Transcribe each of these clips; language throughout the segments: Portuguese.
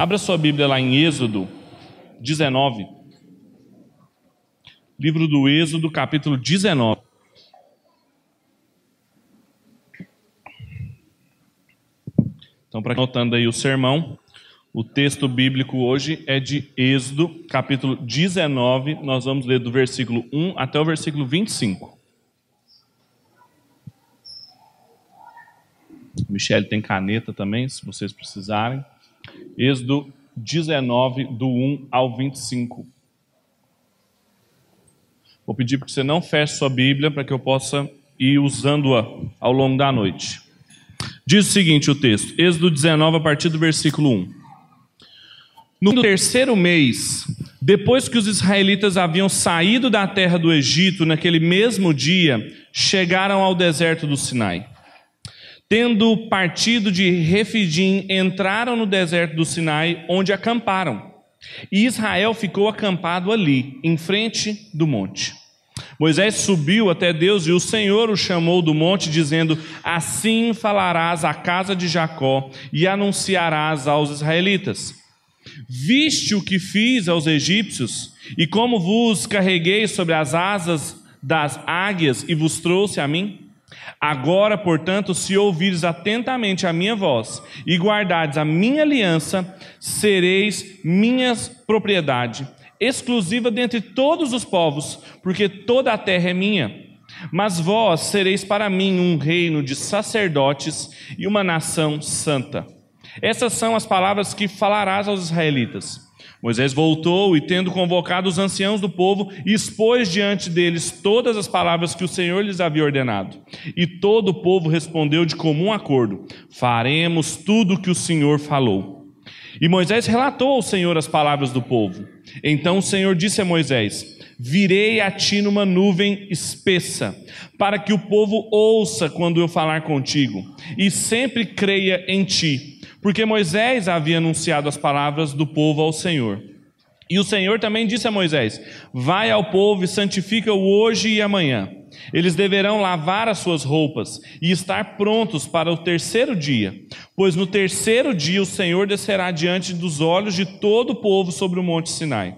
Abra sua Bíblia lá em Êxodo 19. Livro do Êxodo, capítulo 19. Então, para notando aí o sermão, o texto bíblico hoje é de Êxodo, capítulo 19. Nós vamos ler do versículo 1 até o versículo 25. Michele tem caneta também, se vocês precisarem. Êxodo 19, do 1 ao 25. Vou pedir para que você não feche sua Bíblia para que eu possa ir usando-a ao longo da noite. Diz o seguinte o texto, Êxodo 19, a partir do versículo 1. No terceiro mês, depois que os israelitas haviam saído da terra do Egito, naquele mesmo dia, chegaram ao deserto do Sinai. Tendo partido de Refidim, entraram no deserto do Sinai, onde acamparam. E Israel ficou acampado ali, em frente do monte. Moisés subiu até Deus e o Senhor o chamou do monte, dizendo: Assim falarás à casa de Jacó e anunciarás aos israelitas: Viste o que fiz aos egípcios e como vos carreguei sobre as asas das águias e vos trouxe a mim? Agora, portanto, se ouvires atentamente a minha voz e guardardes a minha aliança, sereis minha propriedade, exclusiva dentre todos os povos, porque toda a terra é minha. Mas vós sereis para mim um reino de sacerdotes e uma nação santa. Essas são as palavras que falarás aos israelitas. Moisés voltou e, tendo convocado os anciãos do povo, expôs diante deles todas as palavras que o Senhor lhes havia ordenado. E todo o povo respondeu de comum acordo: Faremos tudo o que o Senhor falou. E Moisés relatou ao Senhor as palavras do povo. Então o Senhor disse a Moisés: Virei a ti numa nuvem espessa, para que o povo ouça quando eu falar contigo, e sempre creia em ti porque Moisés havia anunciado as palavras do povo ao Senhor. E o Senhor também disse a Moisés: Vai ao povo e santifica-o hoje e amanhã. Eles deverão lavar as suas roupas e estar prontos para o terceiro dia, pois no terceiro dia o Senhor descerá diante dos olhos de todo o povo sobre o monte Sinai.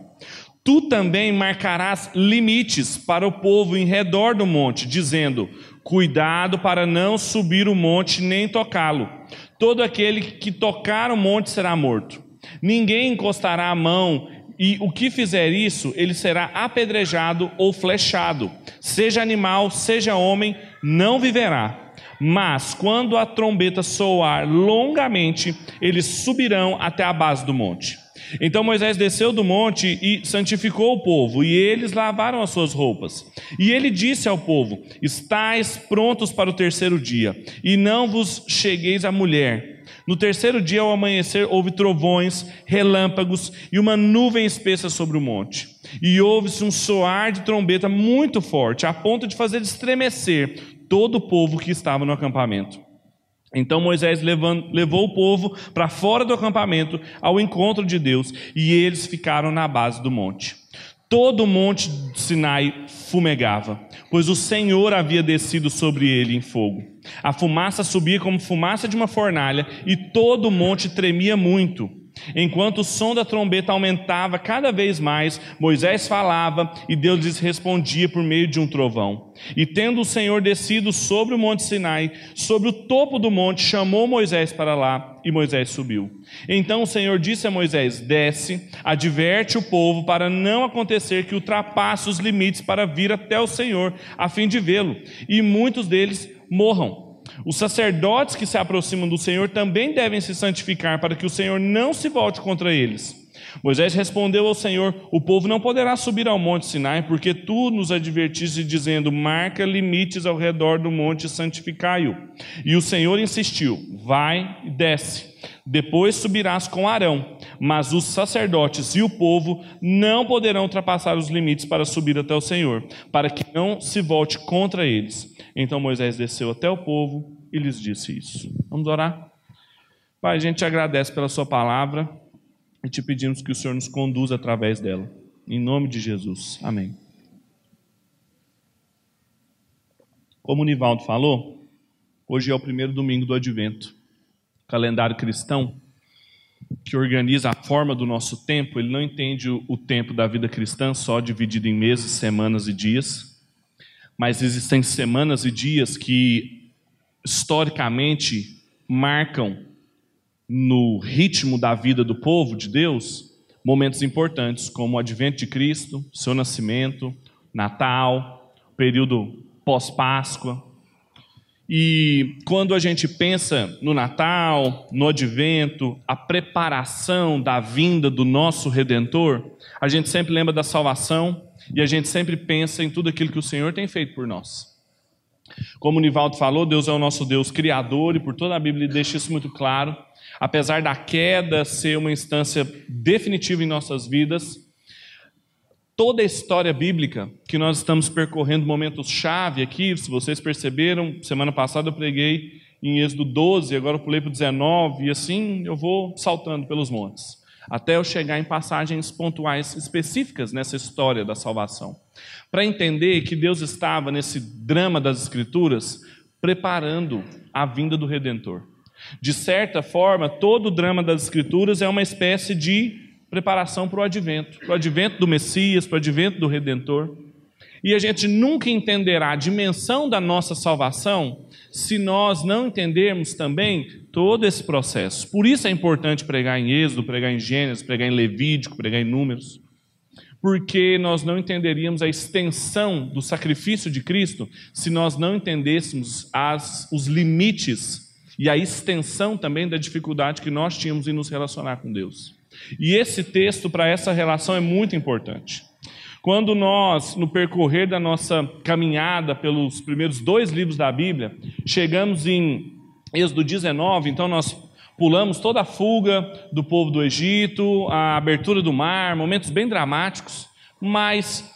Tu também marcarás limites para o povo em redor do monte, dizendo: Cuidado para não subir o monte nem tocá-lo Todo aquele que tocar o monte será morto. Ninguém encostará a mão, e o que fizer isso, ele será apedrejado ou flechado. Seja animal, seja homem, não viverá. Mas quando a trombeta soar longamente, eles subirão até a base do monte. Então Moisés desceu do monte e santificou o povo, e eles lavaram as suas roupas. E ele disse ao povo: Estais prontos para o terceiro dia, e não vos chegueis à mulher. No terceiro dia, ao amanhecer, houve trovões, relâmpagos e uma nuvem espessa sobre o monte. E houve-se um soar de trombeta muito forte, a ponto de fazer estremecer todo o povo que estava no acampamento. Então Moisés levou o povo para fora do acampamento ao encontro de Deus e eles ficaram na base do monte. Todo o monte Sinai fumegava, pois o Senhor havia descido sobre ele em fogo. A fumaça subia como fumaça de uma fornalha e todo o monte tremia muito. Enquanto o som da trombeta aumentava cada vez mais, Moisés falava e Deus lhes respondia por meio de um trovão. E tendo o Senhor descido sobre o monte Sinai, sobre o topo do monte, chamou Moisés para lá e Moisés subiu. Então o Senhor disse a Moisés: Desce, adverte o povo para não acontecer que ultrapasse os limites para vir até o Senhor, a fim de vê-lo, e muitos deles morram. Os sacerdotes que se aproximam do Senhor também devem se santificar para que o Senhor não se volte contra eles. Moisés respondeu ao Senhor: O povo não poderá subir ao monte Sinai, porque tu nos advertiste dizendo: Marca limites ao redor do monte e santificai-o. E o Senhor insistiu: Vai e desce. Depois subirás com Arão, mas os sacerdotes e o povo não poderão ultrapassar os limites para subir até o Senhor, para que não se volte contra eles. Então Moisés desceu até o povo e lhes disse isso. Vamos orar? Pai, a gente te agradece pela Sua palavra e te pedimos que o Senhor nos conduza através dela. Em nome de Jesus. Amém. Como o Nivaldo falou, hoje é o primeiro domingo do advento. calendário cristão. que organiza a forma do nosso tempo, ele não entende o, o tempo da vida cristã só dividido em meses, semanas e dias, mas existem semanas e dias que historicamente marcam no ritmo da vida do povo de Deus momentos importantes, como o advento de Cristo, seu nascimento, Natal, período pós-Páscoa. E quando a gente pensa no Natal, no advento, a preparação da vinda do nosso redentor, a gente sempre lembra da salvação e a gente sempre pensa em tudo aquilo que o Senhor tem feito por nós. Como o Nivaldo falou, Deus é o nosso Deus criador e por toda a Bíblia ele deixa isso muito claro. Apesar da queda ser uma instância definitiva em nossas vidas, toda a história bíblica que nós estamos percorrendo momentos chave aqui, se vocês perceberam, semana passada eu preguei em Êxodo 12, agora eu pulei para o 19 e assim eu vou saltando pelos montes, até eu chegar em passagens pontuais específicas nessa história da salvação. Para entender que Deus estava nesse drama das escrituras preparando a vinda do redentor. De certa forma, todo o drama das Escrituras é uma espécie de preparação para o advento para o advento do Messias, para o advento do Redentor. E a gente nunca entenderá a dimensão da nossa salvação se nós não entendermos também todo esse processo. Por isso é importante pregar em Êxodo, pregar em Gênesis, pregar em Levítico, pregar em Números. Porque nós não entenderíamos a extensão do sacrifício de Cristo se nós não entendêssemos as, os limites e a extensão também da dificuldade que nós tínhamos em nos relacionar com Deus. E esse texto, para essa relação, é muito importante. Quando nós, no percorrer da nossa caminhada pelos primeiros dois livros da Bíblia, chegamos em Êxodo 19, então nós pulamos toda a fuga do povo do Egito, a abertura do mar, momentos bem dramáticos, mas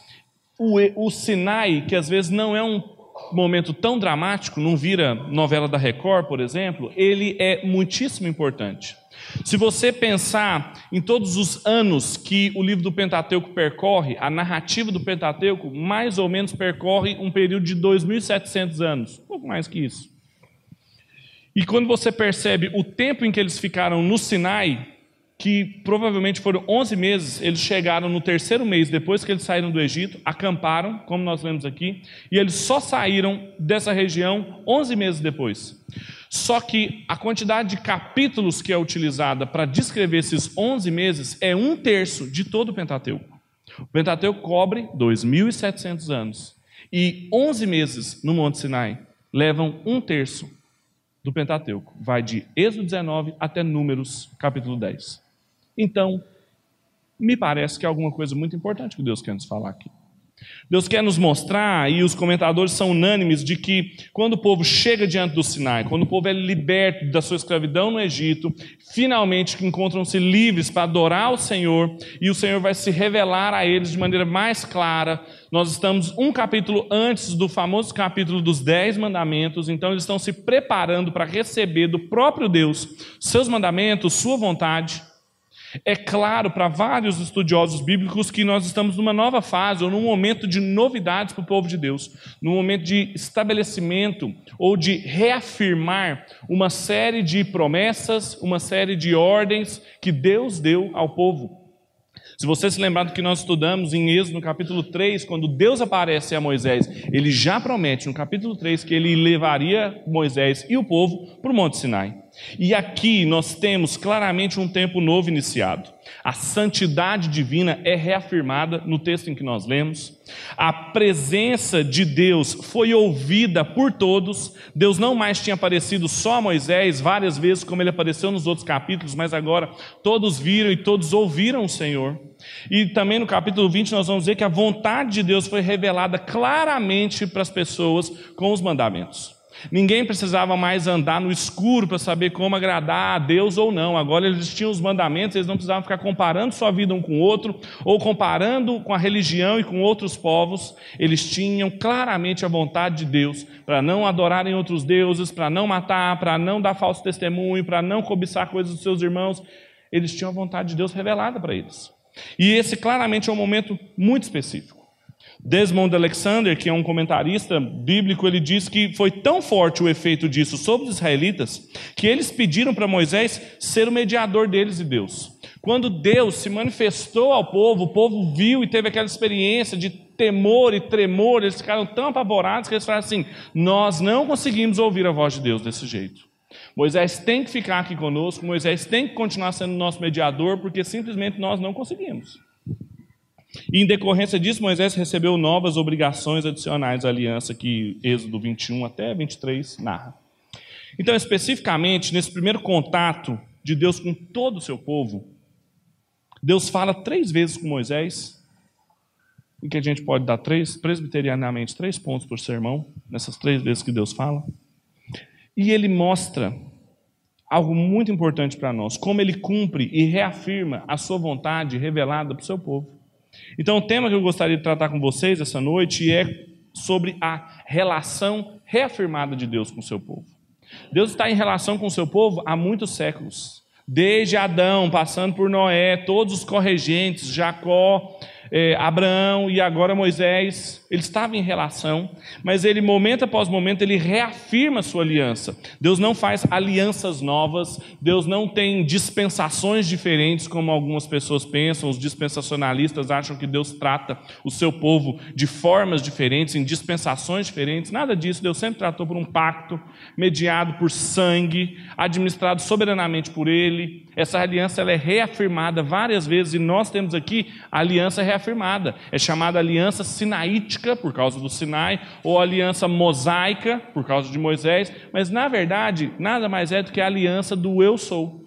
o, o Sinai, que às vezes não é um momento tão dramático, não vira novela da Record, por exemplo, ele é muitíssimo importante. Se você pensar em todos os anos que o livro do Pentateuco percorre, a narrativa do Pentateuco mais ou menos percorre um período de 2.700 anos, pouco mais que isso. E quando você percebe o tempo em que eles ficaram no Sinai, que provavelmente foram 11 meses, eles chegaram no terceiro mês, depois que eles saíram do Egito, acamparam, como nós lemos aqui, e eles só saíram dessa região 11 meses depois. Só que a quantidade de capítulos que é utilizada para descrever esses 11 meses é um terço de todo o Pentateuco. O Pentateuco cobre 2.700 anos. E 11 meses no Monte Sinai levam um terço do Pentateuco. Vai de Êxodo 19 até Números, capítulo 10. Então, me parece que é alguma coisa muito importante que Deus quer nos falar aqui. Deus quer nos mostrar, e os comentadores são unânimes, de que quando o povo chega diante do Sinai, quando o povo é liberto da sua escravidão no Egito, finalmente encontram-se livres para adorar o Senhor, e o Senhor vai se revelar a eles de maneira mais clara. Nós estamos um capítulo antes do famoso capítulo dos Dez Mandamentos, então eles estão se preparando para receber do próprio Deus seus mandamentos, sua vontade. É claro para vários estudiosos bíblicos que nós estamos numa nova fase, ou num momento de novidades para o povo de Deus, num momento de estabelecimento ou de reafirmar uma série de promessas, uma série de ordens que Deus deu ao povo. Se você se lembrar do que nós estudamos em Êxodo, no capítulo 3, quando Deus aparece a Moisés, ele já promete no capítulo 3 que ele levaria Moisés e o povo para o Monte Sinai. E aqui nós temos claramente um tempo novo iniciado. A santidade divina é reafirmada no texto em que nós lemos. A presença de Deus foi ouvida por todos. Deus não mais tinha aparecido só a Moisés várias vezes, como ele apareceu nos outros capítulos, mas agora todos viram e todos ouviram o Senhor. E também no capítulo 20 nós vamos ver que a vontade de Deus foi revelada claramente para as pessoas com os mandamentos. Ninguém precisava mais andar no escuro para saber como agradar a Deus ou não. Agora eles tinham os mandamentos, eles não precisavam ficar comparando sua vida um com o outro, ou comparando com a religião e com outros povos. Eles tinham claramente a vontade de Deus para não adorarem outros deuses, para não matar, para não dar falso testemunho, para não cobiçar coisas dos seus irmãos. Eles tinham a vontade de Deus revelada para eles. E esse claramente é um momento muito específico. Desmond Alexander, que é um comentarista bíblico, ele diz que foi tão forte o efeito disso sobre os israelitas que eles pediram para Moisés ser o mediador deles e Deus. Quando Deus se manifestou ao povo, o povo viu e teve aquela experiência de temor e tremor, eles ficaram tão apavorados que eles falaram assim: Nós não conseguimos ouvir a voz de Deus desse jeito. Moisés tem que ficar aqui conosco, Moisés tem que continuar sendo nosso mediador, porque simplesmente nós não conseguimos. E em decorrência disso, Moisés recebeu novas obrigações adicionais à aliança que Êxodo 21 até 23 narra. Então, especificamente, nesse primeiro contato de Deus com todo o seu povo, Deus fala três vezes com Moisés, em que a gente pode dar três, presbiterianamente, três pontos por sermão, nessas três vezes que Deus fala. E ele mostra algo muito importante para nós, como ele cumpre e reafirma a sua vontade revelada para o seu povo. Então, o tema que eu gostaria de tratar com vocês essa noite é sobre a relação reafirmada de Deus com o seu povo. Deus está em relação com o seu povo há muitos séculos. Desde Adão, passando por Noé, todos os corregentes, Jacó, é, Abraão e agora Moisés, ele estava em relação, mas ele, momento após momento, ele reafirma a sua aliança. Deus não faz alianças novas, Deus não tem dispensações diferentes, como algumas pessoas pensam, os dispensacionalistas acham que Deus trata o seu povo de formas diferentes, em dispensações diferentes, nada disso, Deus sempre tratou por um pacto, mediado por sangue, administrado soberanamente por ele. Essa aliança ela é reafirmada várias vezes, e nós temos aqui a aliança reafirmada. É chamada aliança sinaítica, por causa do Sinai, ou aliança mosaica, por causa de Moisés, mas na verdade, nada mais é do que a aliança do eu sou.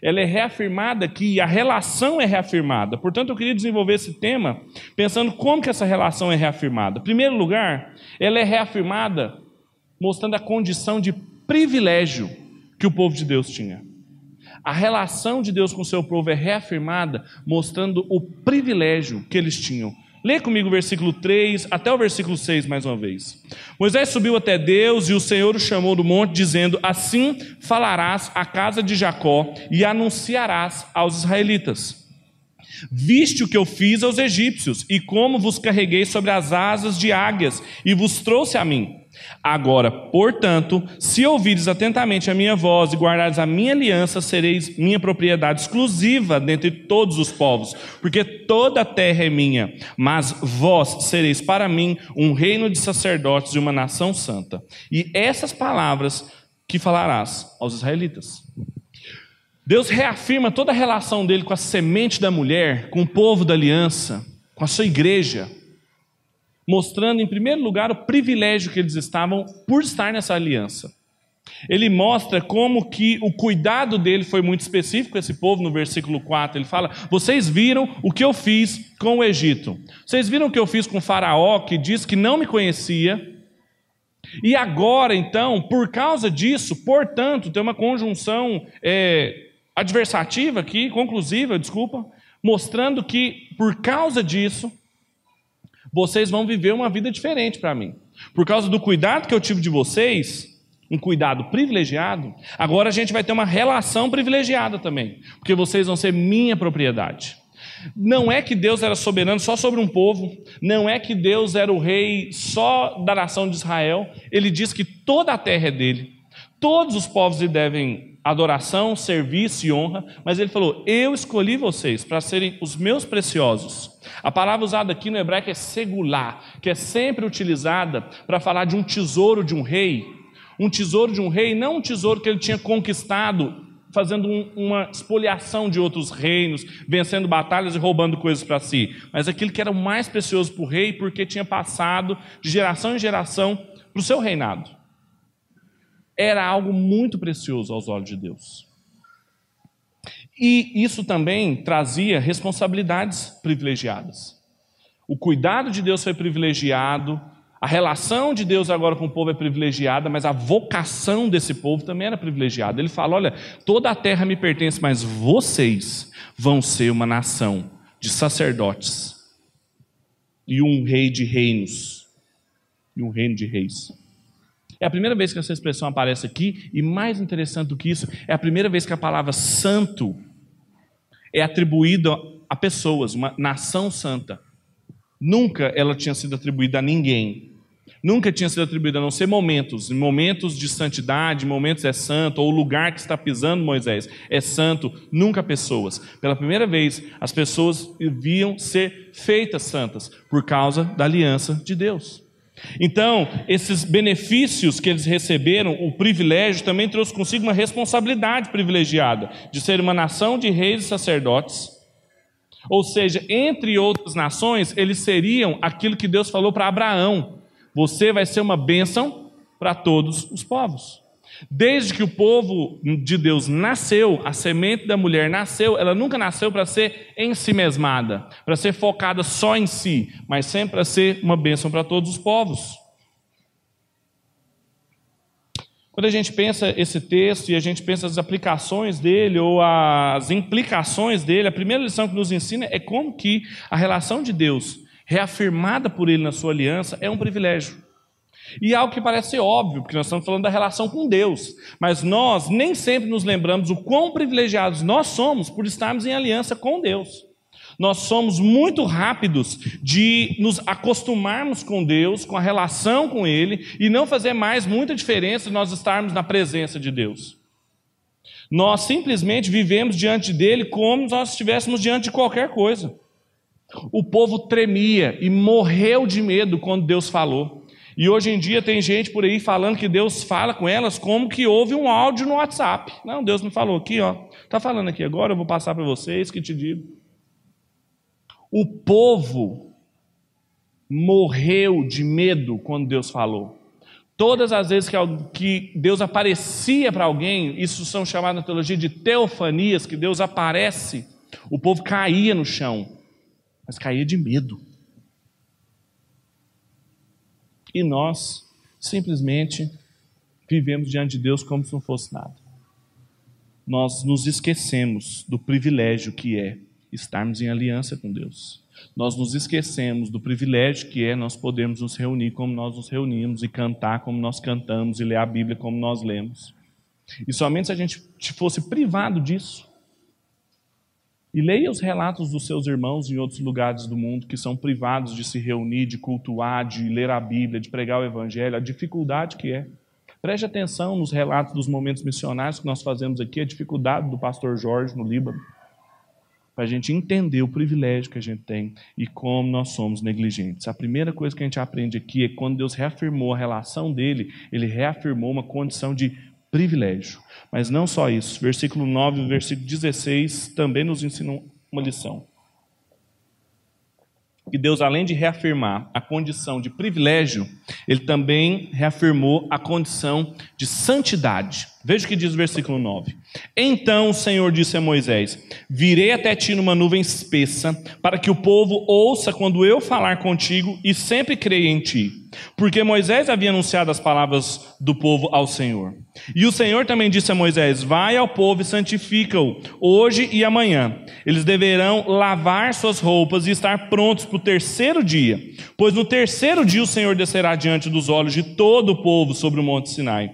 Ela é reafirmada aqui, a relação é reafirmada. Portanto, eu queria desenvolver esse tema pensando como que essa relação é reafirmada. Em primeiro lugar, ela é reafirmada mostrando a condição de privilégio que o povo de Deus tinha. A relação de Deus com o seu povo é reafirmada, mostrando o privilégio que eles tinham. Lê comigo o versículo 3 até o versículo 6 mais uma vez. Moisés subiu até Deus e o Senhor o chamou do monte, dizendo: Assim falarás à casa de Jacó e anunciarás aos israelitas. Viste o que eu fiz aos egípcios e como vos carreguei sobre as asas de águias e vos trouxe a mim. Agora, portanto, se ouvires atentamente a minha voz e guardares a minha aliança, sereis minha propriedade exclusiva dentre todos os povos, porque toda a terra é minha, mas vós sereis para mim um reino de sacerdotes e uma nação santa. E essas palavras que falarás aos israelitas. Deus reafirma toda a relação dele com a semente da mulher, com o povo da aliança, com a sua igreja mostrando em primeiro lugar o privilégio que eles estavam por estar nessa aliança. Ele mostra como que o cuidado dele foi muito específico, esse povo, no versículo 4, ele fala: Vocês viram o que eu fiz com o Egito. Vocês viram o que eu fiz com Faraó, que diz que não me conhecia. E agora, então, por causa disso, portanto, tem uma conjunção é, adversativa aqui, conclusiva, desculpa, mostrando que, por causa disso, vocês vão viver uma vida diferente para mim. Por causa do cuidado que eu tive de vocês, um cuidado privilegiado, agora a gente vai ter uma relação privilegiada também, porque vocês vão ser minha propriedade. Não é que Deus era soberano só sobre um povo, não é que Deus era o rei só da nação de Israel, ele diz que toda a terra é dele, todos os povos lhe devem adoração, serviço e honra, mas ele falou: Eu escolhi vocês para serem os meus preciosos. A palavra usada aqui no hebraico é segular, que é sempre utilizada para falar de um tesouro de um rei. Um tesouro de um rei, não um tesouro que ele tinha conquistado fazendo um, uma espoliação de outros reinos, vencendo batalhas e roubando coisas para si, mas aquilo que era o mais precioso para o rei, porque tinha passado de geração em geração para o seu reinado era algo muito precioso aos olhos de Deus. E isso também trazia responsabilidades privilegiadas. O cuidado de Deus foi privilegiado, a relação de Deus agora com o povo é privilegiada, mas a vocação desse povo também era privilegiada. Ele fala: olha, toda a terra me pertence, mas vocês vão ser uma nação de sacerdotes e um rei de reinos e um reino de reis. É a primeira vez que essa expressão aparece aqui, e mais interessante do que isso, é a primeira vez que a palavra santo é atribuída a pessoas, uma nação santa. Nunca ela tinha sido atribuída a ninguém. Nunca tinha sido atribuída a não ser momentos, momentos de santidade, momentos é santo, ou o lugar que está pisando Moisés é santo, nunca pessoas. Pela primeira vez, as pessoas viam ser feitas santas por causa da aliança de Deus. Então, esses benefícios que eles receberam, o privilégio, também trouxe consigo uma responsabilidade privilegiada de ser uma nação de reis e sacerdotes. Ou seja, entre outras nações, eles seriam aquilo que Deus falou para Abraão: você vai ser uma bênção para todos os povos. Desde que o povo de Deus nasceu, a semente da mulher nasceu, ela nunca nasceu para ser em si mesmada, para ser focada só em si, mas sempre para ser uma bênção para todos os povos. Quando a gente pensa esse texto e a gente pensa as aplicações dele ou as implicações dele, a primeira lição que nos ensina é como que a relação de Deus, reafirmada por ele na sua aliança, é um privilégio. E algo que parece ser óbvio, porque nós estamos falando da relação com Deus, mas nós nem sempre nos lembramos o quão privilegiados nós somos por estarmos em aliança com Deus. Nós somos muito rápidos de nos acostumarmos com Deus, com a relação com Ele, e não fazer mais muita diferença nós estarmos na presença de Deus. Nós simplesmente vivemos diante dele como se nós estivéssemos diante de qualquer coisa. O povo tremia e morreu de medo quando Deus falou. E hoje em dia tem gente por aí falando que Deus fala com elas como que houve um áudio no WhatsApp. Não, Deus me falou aqui, ó. Tá falando aqui agora, eu vou passar para vocês que te digo. O povo morreu de medo quando Deus falou. Todas as vezes que Deus aparecia para alguém, isso são chamadas na teologia de teofanias, que Deus aparece, o povo caía no chão, mas caía de medo. E nós simplesmente vivemos diante de Deus como se não fosse nada. Nós nos esquecemos do privilégio que é estarmos em aliança com Deus. Nós nos esquecemos do privilégio que é nós podermos nos reunir como nós nos reunimos e cantar como nós cantamos e ler a Bíblia como nós lemos. E somente se a gente fosse privado disso, e leia os relatos dos seus irmãos em outros lugares do mundo que são privados de se reunir, de cultuar, de ler a Bíblia, de pregar o Evangelho, a dificuldade que é. Preste atenção nos relatos dos momentos missionários que nós fazemos aqui, a dificuldade do pastor Jorge no Líbano, para a gente entender o privilégio que a gente tem e como nós somos negligentes. A primeira coisa que a gente aprende aqui é que quando Deus reafirmou a relação dele, ele reafirmou uma condição de privilégio. Mas não só isso. Versículo 9 e versículo 16 também nos ensinam uma lição. Que Deus, além de reafirmar a condição de privilégio, ele também reafirmou a condição de santidade. Veja o que diz o versículo 9. Então o Senhor disse a Moisés: Virei até ti numa nuvem espessa, para que o povo ouça quando eu falar contigo e sempre creia em ti. Porque Moisés havia anunciado as palavras do povo ao Senhor. E o Senhor também disse a Moisés: Vai ao povo e santifica-o, hoje e amanhã. Eles deverão lavar suas roupas e estar prontos para o terceiro dia. Pois no terceiro dia o Senhor descerá diante dos olhos de todo o povo sobre o monte Sinai.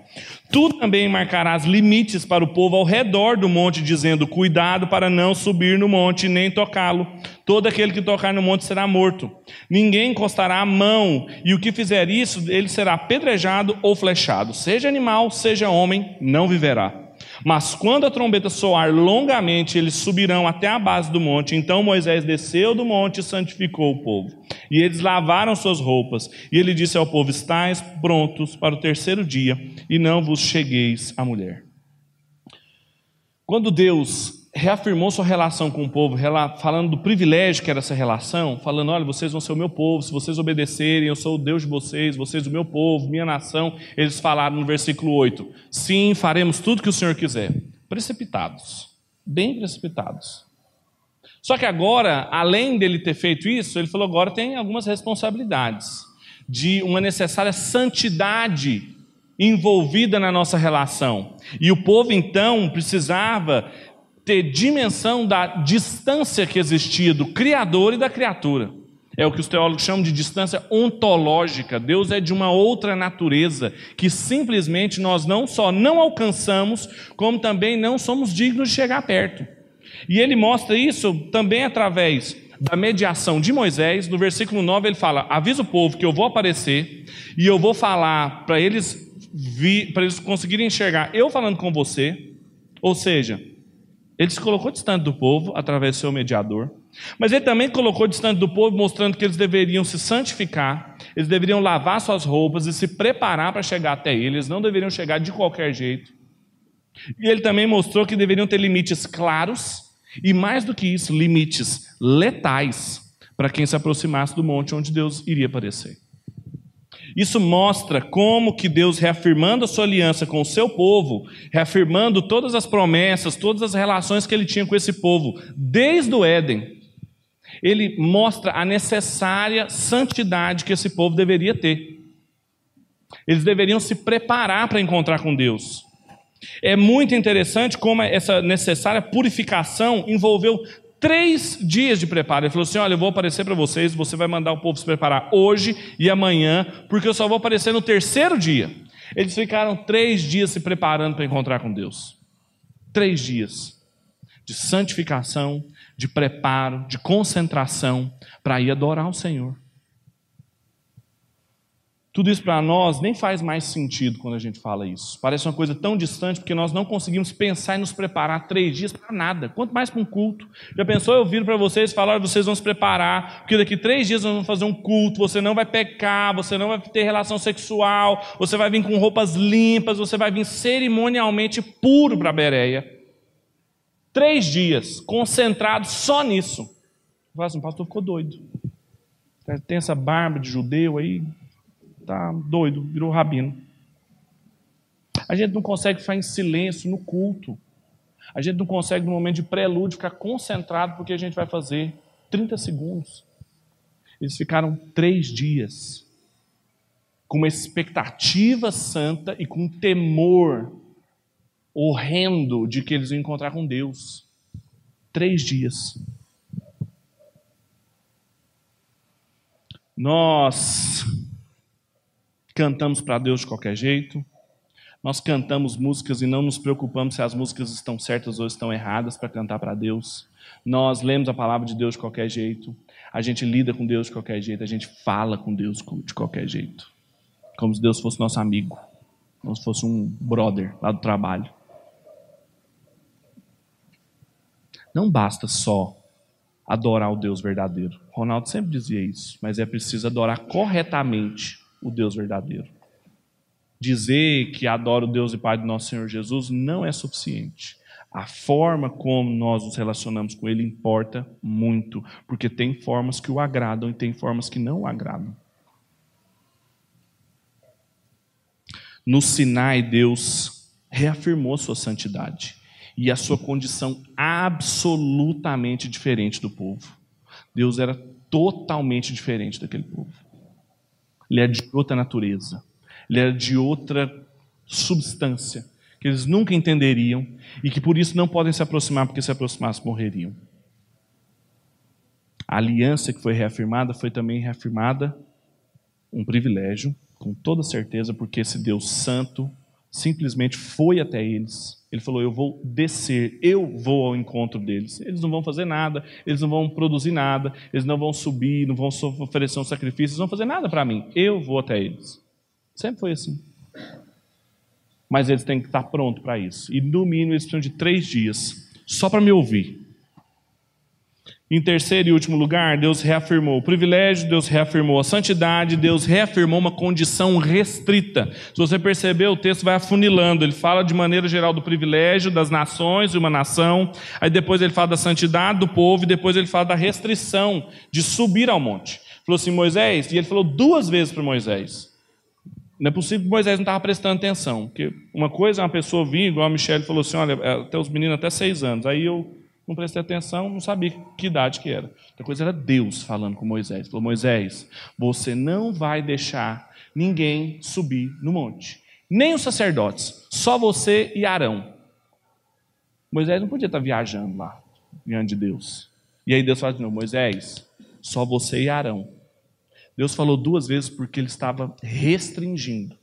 Tu também marcarás limites para o povo ao redor do monte, dizendo: Cuidado para não subir no monte nem tocá-lo. Todo aquele que tocar no monte será morto. Ninguém encostará a mão, e o que fizer isso, ele será apedrejado ou flechado. Seja animal, seja homem, não viverá. Mas quando a trombeta soar longamente, eles subirão até a base do monte. Então Moisés desceu do monte e santificou o povo. E eles lavaram suas roupas. E ele disse ao povo: Estais prontos para o terceiro dia, e não vos chegueis a mulher. Quando Deus reafirmou sua relação com o povo, falando do privilégio que era essa relação, falando: olha, vocês vão ser o meu povo, se vocês obedecerem, eu sou o Deus de vocês, vocês o meu povo, minha nação. Eles falaram no versículo 8: sim, faremos tudo que o Senhor quiser. Precipitados, bem precipitados. Só que agora, além dele ter feito isso, ele falou: agora tem algumas responsabilidades de uma necessária santidade envolvida na nossa relação. E o povo então precisava ter dimensão da distância que existia do Criador e da criatura. É o que os teólogos chamam de distância ontológica. Deus é de uma outra natureza que simplesmente nós não só não alcançamos, como também não somos dignos de chegar perto. E ele mostra isso também através da mediação de Moisés. No versículo 9 ele fala: Avisa o povo que eu vou aparecer e eu vou falar para eles para eles conseguirem enxergar eu falando com você. Ou seja, ele se colocou distante do povo através do seu mediador, mas ele também colocou distante do povo, mostrando que eles deveriam se santificar, eles deveriam lavar suas roupas e se preparar para chegar até ele, eles não deveriam chegar de qualquer jeito. E ele também mostrou que deveriam ter limites claros e, mais do que isso, limites letais para quem se aproximasse do monte onde Deus iria aparecer. Isso mostra como que Deus, reafirmando a sua aliança com o seu povo, reafirmando todas as promessas, todas as relações que ele tinha com esse povo, desde o Éden, ele mostra a necessária santidade que esse povo deveria ter. Eles deveriam se preparar para encontrar com Deus. É muito interessante como essa necessária purificação envolveu três dias de preparo. Ele falou assim: Olha, eu vou aparecer para vocês, você vai mandar o povo se preparar hoje e amanhã, porque eu só vou aparecer no terceiro dia. Eles ficaram três dias se preparando para encontrar com Deus. Três dias de santificação, de preparo, de concentração para ir adorar o Senhor. Tudo isso para nós nem faz mais sentido quando a gente fala isso. Parece uma coisa tão distante porque nós não conseguimos pensar e nos preparar três dias para nada, quanto mais para um culto. Já pensou eu vir para vocês falar, vocês vão se preparar, porque daqui três dias nós vamos fazer um culto, você não vai pecar, você não vai ter relação sexual, você vai vir com roupas limpas, você vai vir cerimonialmente puro para a Bereia. Três dias, concentrado só nisso. Fala assim, o pastor ficou doido. Tem essa barba de judeu aí, tá doido, virou rabino. A gente não consegue ficar em silêncio no culto. A gente não consegue, no momento de prelúdio, ficar concentrado porque a gente vai fazer 30 segundos. Eles ficaram três dias com uma expectativa santa e com um temor horrendo de que eles iam encontrar com Deus. Três dias. Nós cantamos para Deus de qualquer jeito. Nós cantamos músicas e não nos preocupamos se as músicas estão certas ou estão erradas para cantar para Deus. Nós lemos a palavra de Deus de qualquer jeito. A gente lida com Deus de qualquer jeito. A gente fala com Deus de qualquer jeito. Como se Deus fosse nosso amigo. Como se fosse um brother lá do trabalho. Não basta só adorar o Deus verdadeiro. Ronaldo sempre dizia isso, mas é preciso adorar corretamente o Deus verdadeiro. Dizer que adora o Deus e Pai do nosso Senhor Jesus não é suficiente. A forma como nós nos relacionamos com Ele importa muito, porque tem formas que o agradam e tem formas que não o agradam. No Sinai, Deus reafirmou sua santidade e a sua condição absolutamente diferente do povo. Deus era totalmente diferente daquele povo ele é de outra natureza, ele é de outra substância, que eles nunca entenderiam e que por isso não podem se aproximar, porque se aproximassem morreriam. A aliança que foi reafirmada foi também reafirmada um privilégio, com toda certeza, porque esse Deus santo simplesmente foi até eles ele falou: Eu vou descer, eu vou ao encontro deles. Eles não vão fazer nada, eles não vão produzir nada, eles não vão subir, não vão oferecer um sacrifício, eles não vão fazer nada para mim. Eu vou até eles. Sempre foi assim. Mas eles têm que estar prontos para isso. E no mínimo eles precisam de três dias só para me ouvir. Em terceiro e último lugar, Deus reafirmou o privilégio, Deus reafirmou a santidade, Deus reafirmou uma condição restrita. Se você perceber, o texto vai afunilando. Ele fala de maneira geral do privilégio das nações, de uma nação, aí depois ele fala da santidade do povo, e depois ele fala da restrição de subir ao monte. Falou assim, Moisés, e ele falou duas vezes para Moisés. Não é possível que Moisés não estava prestando atenção. Porque uma coisa é uma pessoa vir, igual a Michelle falou assim: olha, até os meninos até seis anos. Aí eu não prestei atenção, não sabia que idade que era. Outra coisa era Deus falando com Moisés. Falou, Moisés, você não vai deixar ninguém subir no monte. Nem os sacerdotes, só você e Arão. Moisés não podia estar viajando lá, diante de Deus. E aí Deus fala de novo, Moisés, só você e Arão. Deus falou duas vezes porque ele estava restringindo.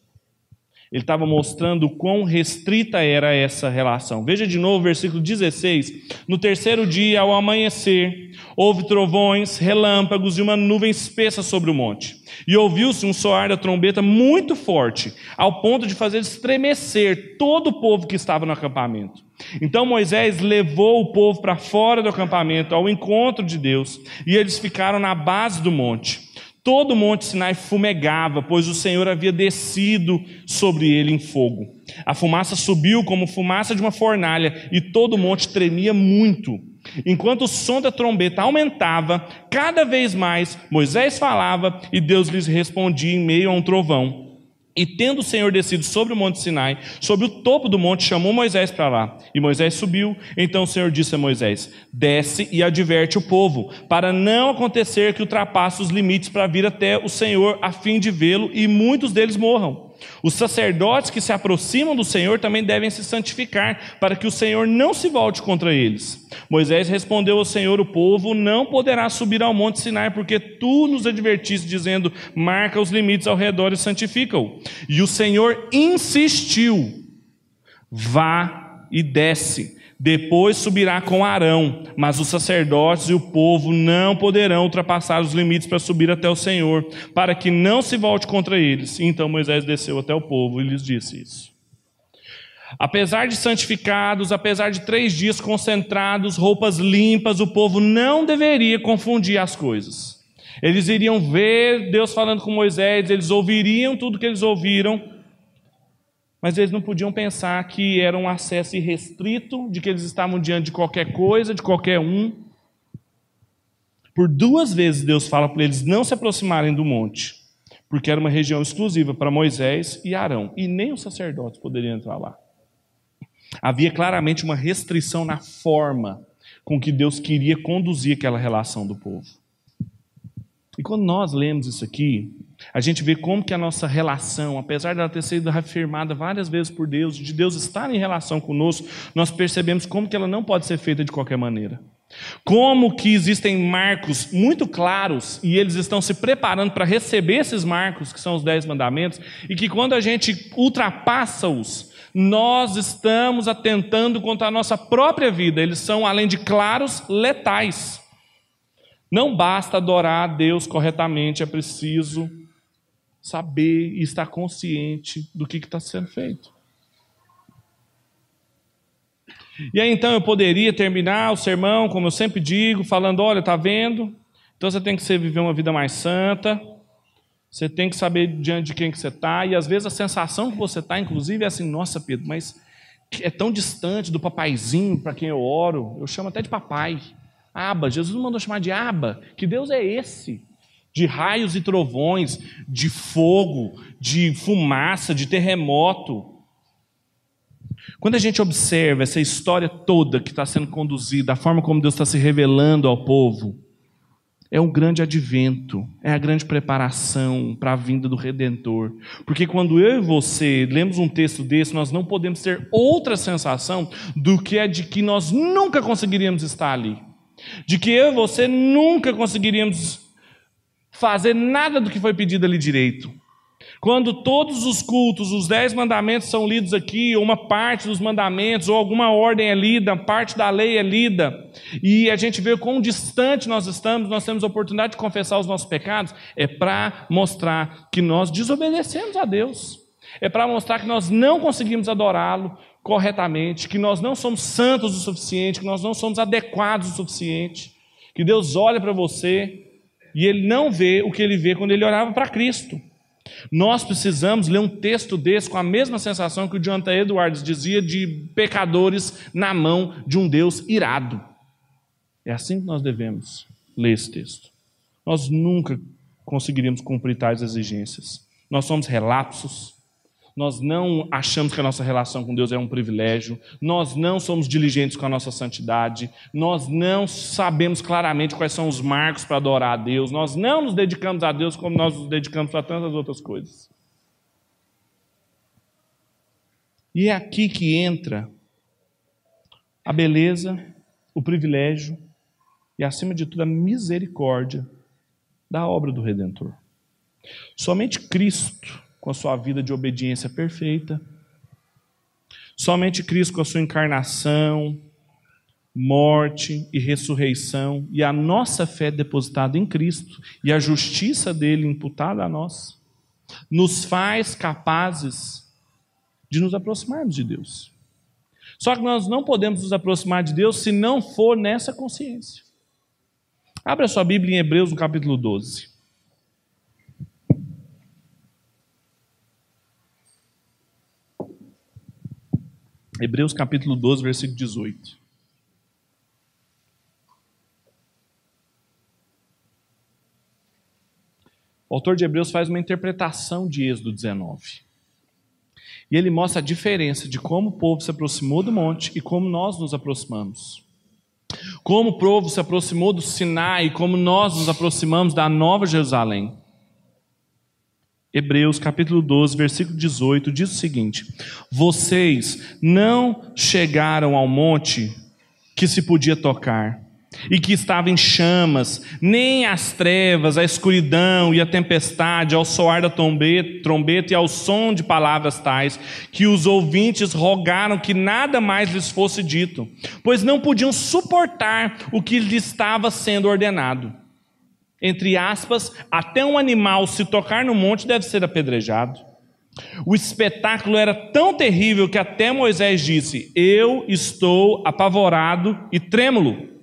Ele estava mostrando quão restrita era essa relação. Veja de novo o versículo 16. No terceiro dia, ao amanhecer, houve trovões, relâmpagos e uma nuvem espessa sobre o monte. E ouviu-se um soar da trombeta muito forte, ao ponto de fazer estremecer todo o povo que estava no acampamento. Então Moisés levou o povo para fora do acampamento, ao encontro de Deus, e eles ficaram na base do monte. Todo o monte Sinai fumegava, pois o Senhor havia descido sobre ele em fogo. A fumaça subiu como fumaça de uma fornalha, e todo o monte tremia muito. Enquanto o som da trombeta aumentava, cada vez mais, Moisés falava e Deus lhes respondia em meio a um trovão. E tendo o Senhor descido sobre o monte Sinai, sobre o topo do monte, chamou Moisés para lá. E Moisés subiu. Então o Senhor disse a Moisés: Desce e adverte o povo, para não acontecer que ultrapasse os limites para vir até o Senhor, a fim de vê-lo, e muitos deles morram. Os sacerdotes que se aproximam do Senhor também devem se santificar, para que o Senhor não se volte contra eles. Moisés respondeu ao Senhor: O povo não poderá subir ao monte Sinai, porque tu nos advertiste, dizendo: Marca os limites ao redor e santifica-o. E o Senhor insistiu: Vá e desce. Depois subirá com Arão, mas os sacerdotes e o povo não poderão ultrapassar os limites para subir até o Senhor, para que não se volte contra eles. Então Moisés desceu até o povo e lhes disse isso. Apesar de santificados, apesar de três dias concentrados, roupas limpas, o povo não deveria confundir as coisas. Eles iriam ver Deus falando com Moisés, eles ouviriam tudo que eles ouviram, mas eles não podiam pensar que era um acesso irrestrito, de que eles estavam diante de qualquer coisa, de qualquer um. Por duas vezes Deus fala para eles não se aproximarem do monte, porque era uma região exclusiva para Moisés e Arão, e nem os sacerdotes poderiam entrar lá. Havia claramente uma restrição na forma com que Deus queria conduzir aquela relação do povo. E quando nós lemos isso aqui, a gente vê como que a nossa relação, apesar dela ter sido reafirmada várias vezes por Deus, de Deus estar em relação conosco, nós percebemos como que ela não pode ser feita de qualquer maneira. Como que existem marcos muito claros e eles estão se preparando para receber esses marcos, que são os dez mandamentos, e que quando a gente ultrapassa-os, nós estamos atentando contra a nossa própria vida. Eles são, além de claros, letais. Não basta adorar a Deus corretamente, é preciso saber e estar consciente do que está sendo feito. E aí então eu poderia terminar o sermão, como eu sempre digo, falando: olha, está vendo? Então você tem que ser, viver uma vida mais santa, você tem que saber diante de quem que você está, e às vezes a sensação que você está, inclusive, é assim: nossa, Pedro, mas é tão distante do papaizinho para quem eu oro, eu chamo até de papai. Aba, Jesus mandou chamar de Aba. Que Deus é esse? De raios e trovões, de fogo, de fumaça, de terremoto. Quando a gente observa essa história toda que está sendo conduzida, a forma como Deus está se revelando ao povo, é um grande advento, é a grande preparação para a vinda do Redentor. Porque quando eu e você lemos um texto desse, nós não podemos ter outra sensação do que a de que nós nunca conseguiríamos estar ali. De que eu e você nunca conseguiríamos fazer nada do que foi pedido ali direito. Quando todos os cultos, os dez mandamentos são lidos aqui, ou uma parte dos mandamentos, ou alguma ordem é lida, parte da lei é lida, e a gente vê quão distante nós estamos, nós temos a oportunidade de confessar os nossos pecados, é para mostrar que nós desobedecemos a Deus, é para mostrar que nós não conseguimos adorá-lo corretamente, que nós não somos santos o suficiente, que nós não somos adequados o suficiente, que Deus olha para você e ele não vê o que ele vê quando ele orava para Cristo. Nós precisamos ler um texto desse com a mesma sensação que o Jonathan Edwards dizia de pecadores na mão de um Deus irado. É assim que nós devemos ler esse texto. Nós nunca conseguiríamos cumprir tais exigências. Nós somos relapsos, nós não achamos que a nossa relação com Deus é um privilégio, nós não somos diligentes com a nossa santidade, nós não sabemos claramente quais são os marcos para adorar a Deus, nós não nos dedicamos a Deus como nós nos dedicamos a tantas outras coisas. E é aqui que entra a beleza, o privilégio e, acima de tudo, a misericórdia da obra do Redentor. Somente Cristo com a sua vida de obediência perfeita. Somente Cristo com a sua encarnação, morte e ressurreição, e a nossa fé depositada em Cristo e a justiça dele imputada a nós, nos faz capazes de nos aproximarmos de Deus. Só que nós não podemos nos aproximar de Deus se não for nessa consciência. Abra sua Bíblia em Hebreus, no capítulo 12. Hebreus capítulo 12, versículo 18. O autor de Hebreus faz uma interpretação de Êxodo 19. E ele mostra a diferença de como o povo se aproximou do monte e como nós nos aproximamos. Como o povo se aproximou do Sinai e como nós nos aproximamos da Nova Jerusalém. Hebreus capítulo 12, versículo 18 diz o seguinte: Vocês não chegaram ao monte que se podia tocar e que estava em chamas, nem as trevas, a escuridão e a tempestade, ao soar da trombeta e ao som de palavras tais, que os ouvintes rogaram que nada mais lhes fosse dito, pois não podiam suportar o que lhes estava sendo ordenado. Entre aspas, até um animal se tocar no monte deve ser apedrejado. O espetáculo era tão terrível que até Moisés disse: Eu estou apavorado e trêmulo.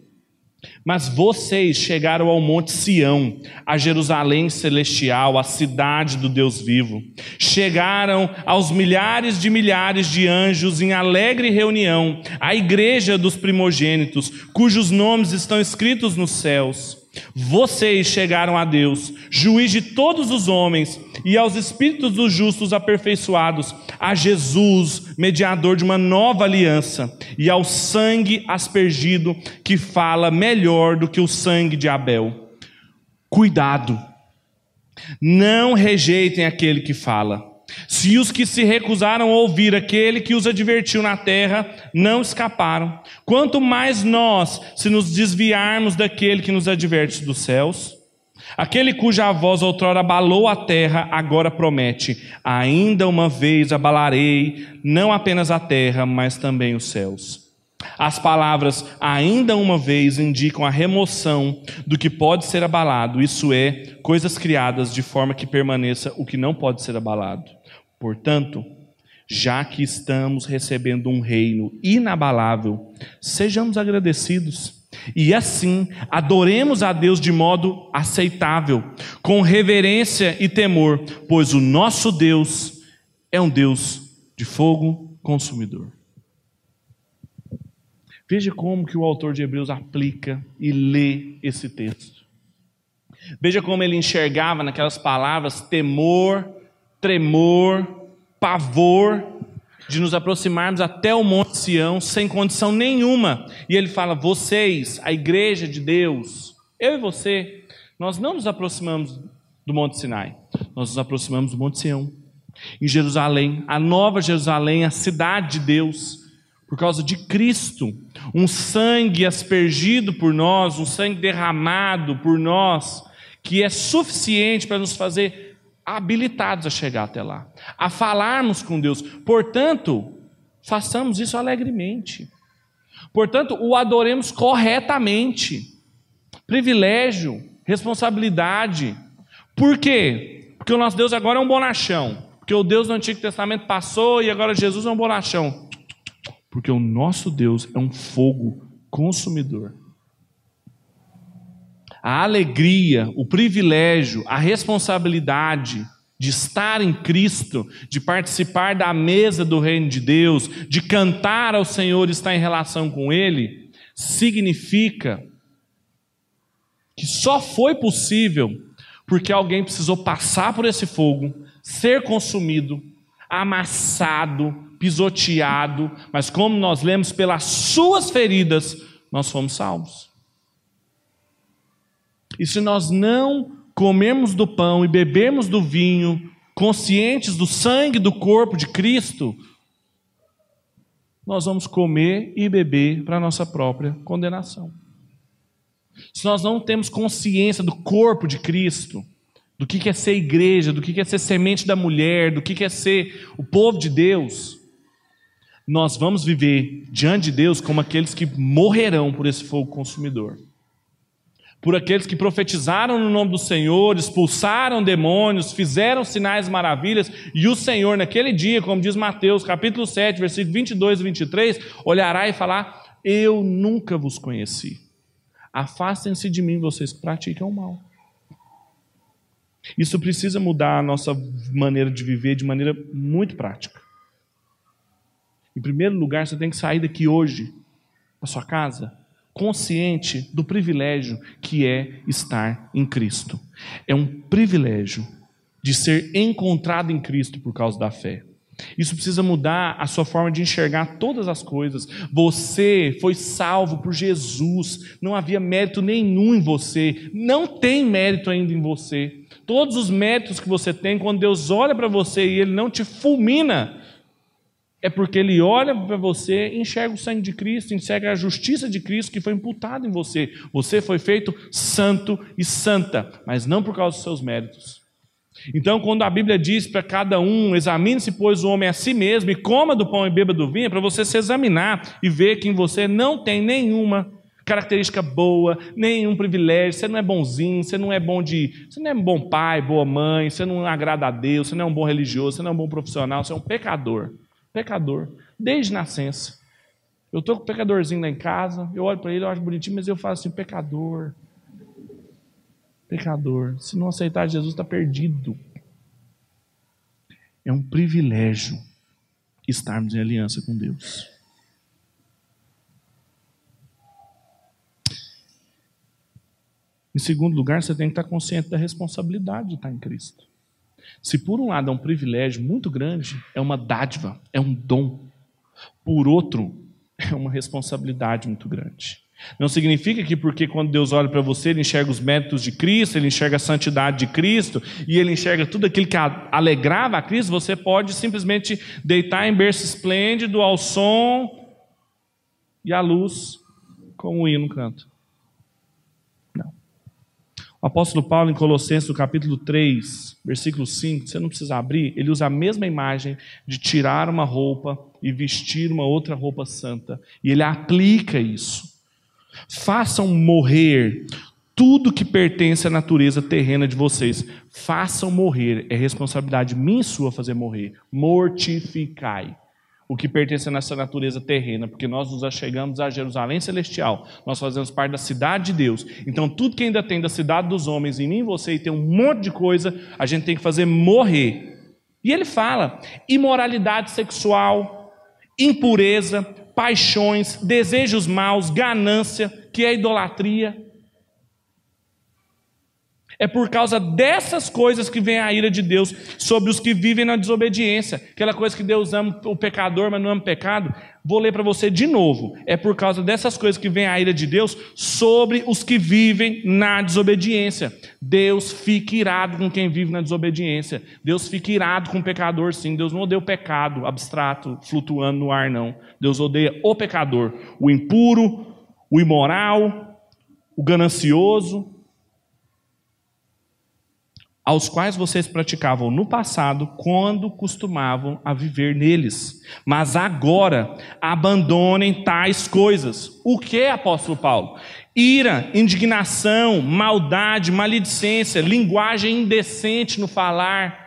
Mas vocês chegaram ao Monte Sião, a Jerusalém celestial, a cidade do Deus vivo. Chegaram aos milhares de milhares de anjos em alegre reunião, à igreja dos primogênitos, cujos nomes estão escritos nos céus. Vocês chegaram a Deus, juiz de todos os homens, e aos espíritos dos justos aperfeiçoados, a Jesus, mediador de uma nova aliança, e ao sangue aspergido, que fala melhor do que o sangue de Abel. Cuidado, não rejeitem aquele que fala se os que se recusaram a ouvir aquele que os advertiu na terra não escaparam, quanto mais nós, se nos desviarmos daquele que nos adverte dos céus, aquele cuja voz outrora abalou a terra, agora promete: ainda uma vez abalarei não apenas a terra, mas também os céus. As palavras ainda uma vez indicam a remoção do que pode ser abalado, isso é, coisas criadas de forma que permaneça o que não pode ser abalado. Portanto, já que estamos recebendo um reino inabalável, sejamos agradecidos. E assim, adoremos a Deus de modo aceitável, com reverência e temor, pois o nosso Deus é um Deus de fogo consumidor. Veja como que o autor de Hebreus aplica e lê esse texto. Veja como ele enxergava naquelas palavras temor, tremor, pavor de nos aproximarmos até o Monte Sião sem condição nenhuma. E ele fala: vocês, a igreja de Deus, eu e você, nós não nos aproximamos do Monte Sinai, nós nos aproximamos do Monte Sião. Em Jerusalém, a nova Jerusalém, a cidade de Deus, por causa de Cristo, um sangue aspergido por nós, um sangue derramado por nós, que é suficiente para nos fazer habilitados a chegar até lá, a falarmos com Deus. Portanto, façamos isso alegremente. Portanto, o adoremos corretamente. Privilégio, responsabilidade. Por quê? Porque o nosso Deus agora é um bonachão. Porque o Deus do Antigo Testamento passou e agora Jesus é um bonachão. Porque o nosso Deus é um fogo consumidor. A alegria, o privilégio, a responsabilidade de estar em Cristo, de participar da mesa do reino de Deus, de cantar ao Senhor e estar em relação com Ele, significa que só foi possível porque alguém precisou passar por esse fogo, ser consumido, amassado, pisoteado, mas como nós lemos, pelas suas feridas, nós fomos salvos. E se nós não comermos do pão e bebermos do vinho, conscientes do sangue do corpo de Cristo, nós vamos comer e beber para a nossa própria condenação. Se nós não temos consciência do corpo de Cristo, do que é ser igreja, do que é ser semente da mulher, do que é ser o povo de Deus, nós vamos viver diante de Deus como aqueles que morrerão por esse fogo consumidor. Por aqueles que profetizaram no nome do Senhor, expulsaram demônios, fizeram sinais maravilhas, e o Senhor, naquele dia, como diz Mateus, capítulo 7, versículos 22 e 23, olhará e falar: Eu nunca vos conheci. Afastem-se de mim, vocês que praticam o mal. Isso precisa mudar a nossa maneira de viver de maneira muito prática. Em primeiro lugar, você tem que sair daqui hoje, da sua casa, consciente do privilégio que é estar em Cristo. É um privilégio de ser encontrado em Cristo por causa da fé. Isso precisa mudar a sua forma de enxergar todas as coisas. Você foi salvo por Jesus, não havia mérito nenhum em você, não tem mérito ainda em você. Todos os méritos que você tem, quando Deus olha para você e Ele não te fulmina, é porque Ele olha para você, enxerga o sangue de Cristo, enxerga a justiça de Cristo que foi imputada em você. Você foi feito santo e santa, mas não por causa dos seus méritos. Então, quando a Bíblia diz para cada um, examine-se, pois, o homem a si mesmo, e coma do pão e beba do vinho, é para você se examinar e ver que em você não tem nenhuma característica boa, nenhum privilégio, você não é bonzinho, você não é bom de. Você não é um bom pai, boa mãe, você não agrada a Deus, você não é um bom religioso, você não é um bom profissional, você é um pecador. Pecador. Desde nascença. Eu estou com um pecadorzinho lá em casa, eu olho para ele, eu acho bonitinho, mas eu falo assim, pecador pecador. Se não aceitar Jesus, está perdido. É um privilégio estarmos em aliança com Deus. Em segundo lugar, você tem que estar consciente da responsabilidade de estar em Cristo. Se por um lado é um privilégio muito grande, é uma dádiva, é um dom. Por outro, é uma responsabilidade muito grande. Não significa que porque quando Deus olha para você, ele enxerga os méritos de Cristo, ele enxerga a santidade de Cristo, e ele enxerga tudo aquilo que alegrava a Cristo, você pode simplesmente deitar em berço esplêndido ao som e à luz, como o hino canta. O apóstolo Paulo, em Colossenses, no capítulo 3, versículo 5, você não precisa abrir, ele usa a mesma imagem de tirar uma roupa e vestir uma outra roupa santa, e ele aplica isso. Façam morrer tudo que pertence à natureza terrena de vocês. Façam morrer. É responsabilidade minha e sua fazer morrer. Mortificai o que pertence à nossa natureza terrena, porque nós nos achegamos a Jerusalém celestial. Nós fazemos parte da cidade de Deus. Então, tudo que ainda tem da cidade dos homens em mim e você, e tem um monte de coisa, a gente tem que fazer morrer. E ele fala: imoralidade sexual, impureza, paixões, desejos maus, ganância, que é idolatria. É por causa dessas coisas que vem a ira de Deus sobre os que vivem na desobediência. Aquela coisa que Deus ama o pecador, mas não ama o pecado. Vou ler para você de novo. É por causa dessas coisas que vem a ira de Deus sobre os que vivem na desobediência. Deus fica irado com quem vive na desobediência. Deus fica irado com o pecador, sim. Deus não odeia o pecado abstrato, flutuando no ar, não. Deus odeia o pecador, o impuro, o imoral, o ganancioso, aos quais vocês praticavam no passado, quando costumavam a viver neles. Mas agora abandonem tais coisas. O que, apóstolo Paulo? Ira, indignação, maldade, maledicência, linguagem indecente no falar.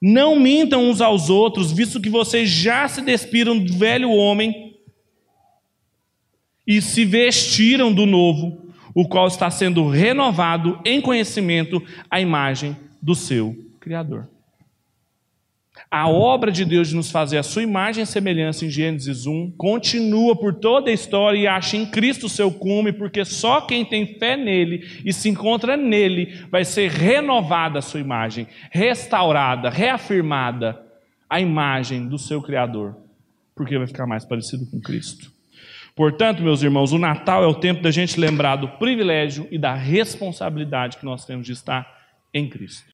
Não mintam uns aos outros, visto que vocês já se despiram do velho homem e se vestiram do novo o qual está sendo renovado em conhecimento à imagem do seu Criador. A obra de Deus de nos fazer a sua imagem e semelhança em Gênesis 1 continua por toda a história e acha em Cristo o seu cume, porque só quem tem fé nele e se encontra nele vai ser renovada a sua imagem, restaurada, reafirmada a imagem do seu Criador, porque vai ficar mais parecido com Cristo. Portanto, meus irmãos, o Natal é o tempo da gente lembrar do privilégio e da responsabilidade que nós temos de estar em Cristo.